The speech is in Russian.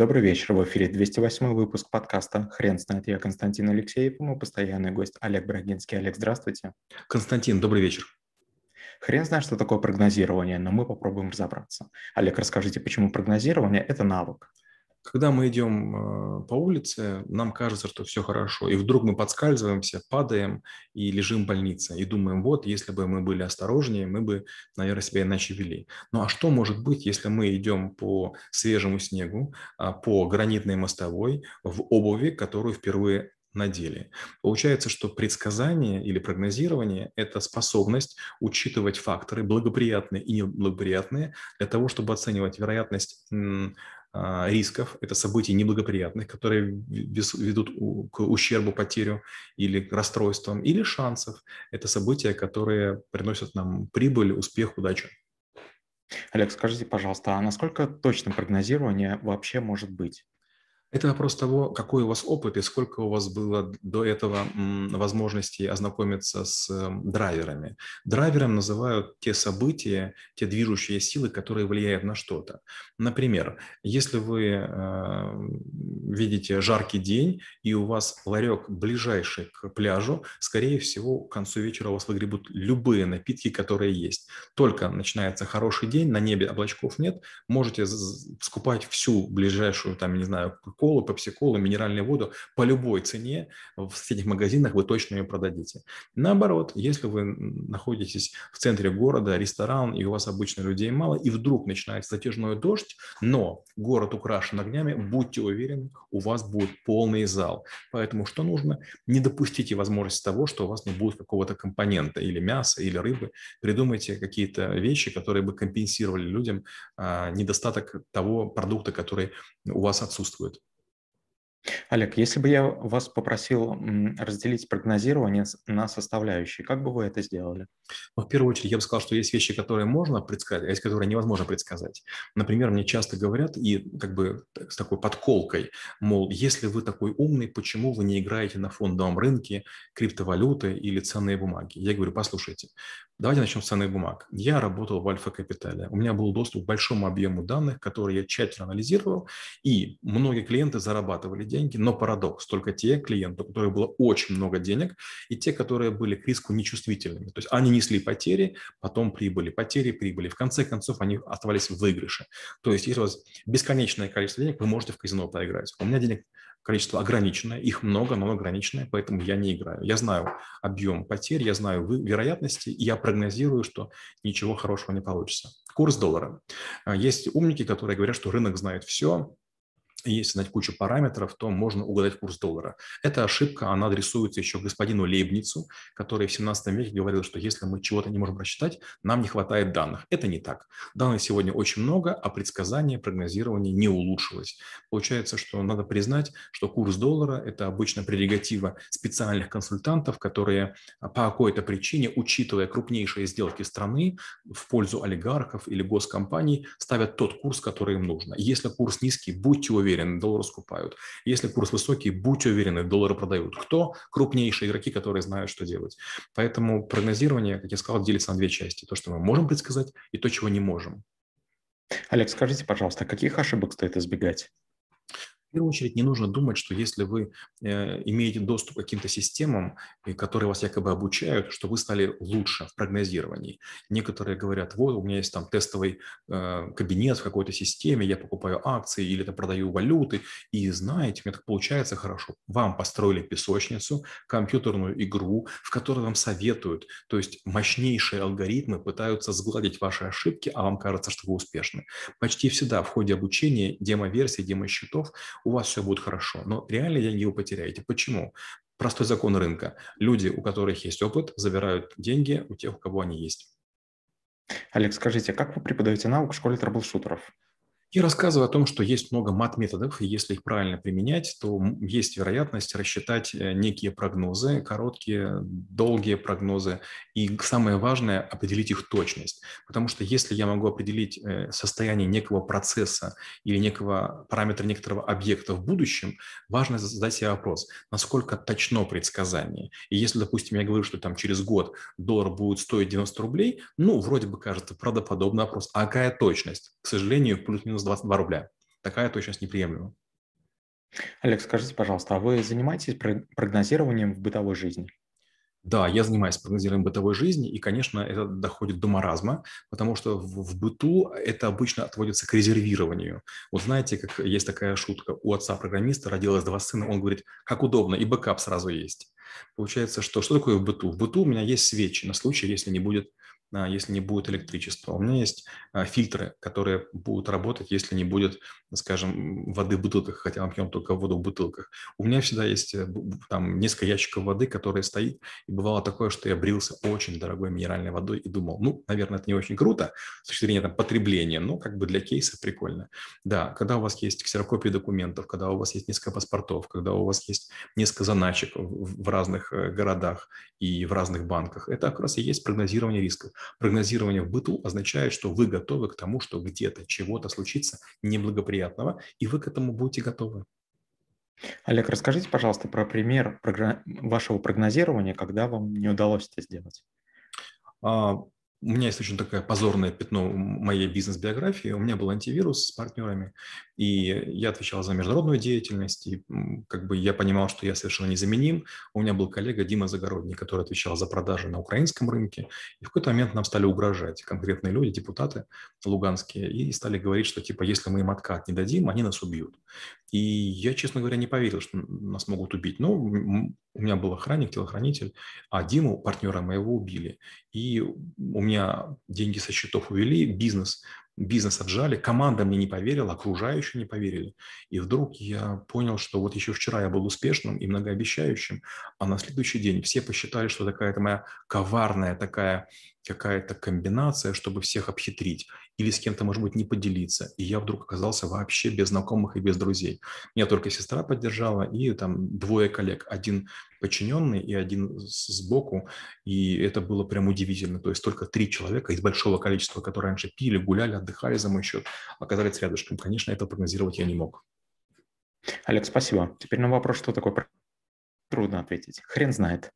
Добрый вечер. В эфире 208 выпуск подкаста «Хрен знает». Я Константин Алексеев и мой постоянный гость Олег Брагинский. Олег, здравствуйте. Константин, добрый вечер. Хрен знает, что такое прогнозирование, но мы попробуем разобраться. Олег, расскажите, почему прогнозирование – это навык? Когда мы идем э, по улице, нам кажется, что все хорошо, и вдруг мы подскальзываемся, падаем и лежим в больнице, и думаем, вот, если бы мы были осторожнее, мы бы, наверное, себя иначе вели. Ну а что может быть, если мы идем по свежему снегу, а, по гранитной мостовой, в обуви, которую впервые надели. Получается, что предсказание или прогнозирование – это способность учитывать факторы благоприятные и неблагоприятные для того, чтобы оценивать вероятность а, рисков, это событий неблагоприятных, которые ведут к ущербу, потерю или к расстройствам, или шансов. Это события, которые приносят нам прибыль, успех, удачу. Олег, скажите, пожалуйста, а насколько точным прогнозирование вообще может быть? Это вопрос того, какой у вас опыт и сколько у вас было до этого возможностей ознакомиться с эм, драйверами. Драйвером называют те события, те движущие силы, которые влияют на что-то. Например, если вы э, видите жаркий день и у вас ларек ближайший к пляжу, скорее всего, к концу вечера у вас выгребут любые напитки, которые есть. Только начинается хороший день, на небе облачков нет, можете скупать всю ближайшую, там, не знаю, колу, пепси-колу, минеральную воду по любой цене в этих магазинах вы точно ее продадите. Наоборот, если вы находитесь в центре города, ресторан, и у вас обычно людей мало, и вдруг начинается затяжной дождь, но город украшен огнями, будьте уверены, у вас будет полный зал. Поэтому что нужно? Не допустите возможности того, что у вас не будет какого-то компонента или мяса, или рыбы. Придумайте какие-то вещи, которые бы компенсировали людям а, недостаток того продукта, который у вас отсутствует. Олег, если бы я вас попросил разделить прогнозирование на составляющие, как бы вы это сделали? Ну, в первую очередь, я бы сказал, что есть вещи, которые можно предсказать, а есть, которые невозможно предсказать. Например, мне часто говорят, и как бы с такой подколкой, мол, если вы такой умный, почему вы не играете на фондовом рынке криптовалюты или ценные бумаги? Я говорю, послушайте, давайте начнем с ценных бумаг. Я работал в Альфа-Капитале. У меня был доступ к большому объему данных, которые я тщательно анализировал, и многие клиенты зарабатывали деньги, но парадокс, только те клиенты, у которых было очень много денег, и те, которые были к риску нечувствительными. То есть они несли потери, потом прибыли, потери, прибыли. В конце концов они оставались в выигрыше. То есть если у вас бесконечное количество денег, вы можете в казино поиграть. У меня денег количество ограниченное, их много, но ограниченное, поэтому я не играю. Я знаю объем потерь, я знаю вероятности, и я прогнозирую, что ничего хорошего не получится. Курс доллара. Есть умники, которые говорят, что рынок знает все, если знать кучу параметров, то можно угадать курс доллара. Эта ошибка, она адресуется еще господину Лейбницу, который в 17 веке говорил, что если мы чего-то не можем просчитать, нам не хватает данных. Это не так. Данных сегодня очень много, а предсказание, прогнозирование не улучшилось. Получается, что надо признать, что курс доллара – это обычно прерогатива специальных консультантов, которые по какой-то причине, учитывая крупнейшие сделки страны в пользу олигархов или госкомпаний, ставят тот курс, который им нужно. Если курс низкий, будьте уверены, уверены, доллар скупают. Если курс высокий, будьте уверены, доллары продают. Кто? Крупнейшие игроки, которые знают, что делать. Поэтому прогнозирование, как я сказал, делится на две части. То, что мы можем предсказать, и то, чего не можем. Олег, скажите, пожалуйста, каких ошибок стоит избегать? В первую очередь не нужно думать, что если вы э, имеете доступ к каким-то системам, которые вас якобы обучают, что вы стали лучше в прогнозировании. Некоторые говорят, вот у меня есть там тестовый э, кабинет в какой-то системе, я покупаю акции или там продаю валюты, и знаете, мне так получается хорошо. Вам построили песочницу, компьютерную игру, в которой вам советуют, то есть мощнейшие алгоритмы пытаются сгладить ваши ошибки, а вам кажется, что вы успешны. Почти всегда в ходе обучения демо-версии, демо-счетов у вас все будет хорошо, но реально деньги вы потеряете. Почему? Простой закон рынка. Люди, у которых есть опыт, забирают деньги у тех, у кого они есть. Олег, скажите, как вы преподаете навык в школе трэблшутеров? И рассказываю о том, что есть много мат-методов, и если их правильно применять, то есть вероятность рассчитать э, некие прогнозы, короткие, долгие прогнозы, и самое важное – определить их точность. Потому что если я могу определить э, состояние некого процесса или некого параметра некоторого объекта в будущем, важно задать себе вопрос, насколько точно предсказание. И если, допустим, я говорю, что там через год доллар будет стоить 90 рублей, ну, вроде бы кажется правдоподобный вопрос, а какая точность? К сожалению, плюс-минус минус 22 рубля. Такая точность неприемлема. Олег, скажите, пожалуйста, а вы занимаетесь прогнозированием в бытовой жизни? Да, я занимаюсь прогнозированием бытовой жизни, и, конечно, это доходит до маразма, потому что в, в быту это обычно отводится к резервированию. Вот знаете, как есть такая шутка, у отца-программиста родилось два сына, он говорит, как удобно, и бэкап сразу есть. Получается, что что такое в быту? В быту у меня есть свечи на случай, если не будет если не будет электричества. У меня есть а, фильтры, которые будут работать, если не будет, скажем, воды в бутылках, хотя мы пьем только воду в бутылках. У меня всегда есть э, там несколько ящиков воды, которые стоит, и бывало такое, что я брился очень дорогой минеральной водой и думал, ну, наверное, это не очень круто с точки зрения там, потребления, но как бы для кейса прикольно. Да, когда у вас есть ксерокопии документов, когда у вас есть несколько паспортов, когда у вас есть несколько заначек в разных э, городах и в разных банках, это как раз и есть прогнозирование рисков. Прогнозирование в быту означает, что вы готовы к тому, что где-то чего-то случится неблагоприятного, и вы к этому будете готовы. Олег, расскажите, пожалуйста, про пример вашего прогнозирования, когда вам не удалось это сделать. У меня есть очень такое позорное пятно моей бизнес-биографии. У меня был антивирус с партнерами, и я отвечал за международную деятельность, и как бы я понимал, что я совершенно незаменим. У меня был коллега Дима Загородний, который отвечал за продажи на украинском рынке, и в какой-то момент нам стали угрожать конкретные люди, депутаты луганские, и стали говорить, что типа если мы им откат не дадим, они нас убьют. И я, честно говоря, не поверил, что нас могут убить. Но у меня был охранник, телохранитель, а Диму, партнера моего, убили. И у меня деньги со счетов увели, бизнес бизнес отжали, команда мне не поверила, окружающие не поверили. И вдруг я понял, что вот еще вчера я был успешным и многообещающим, а на следующий день все посчитали, что такая-то моя коварная такая какая-то комбинация, чтобы всех обхитрить или с кем-то, может быть, не поделиться. И я вдруг оказался вообще без знакомых и без друзей. Меня только сестра поддержала и там двое коллег. Один подчиненный и один сбоку. И это было прям удивительно. То есть только три человека из большого количества, которые раньше пили, гуляли, отдыхали за мой счет, оказались рядышком. Конечно, это прогнозировать я не мог. Олег, спасибо. Теперь на вопрос, что такое трудно ответить. Хрен знает.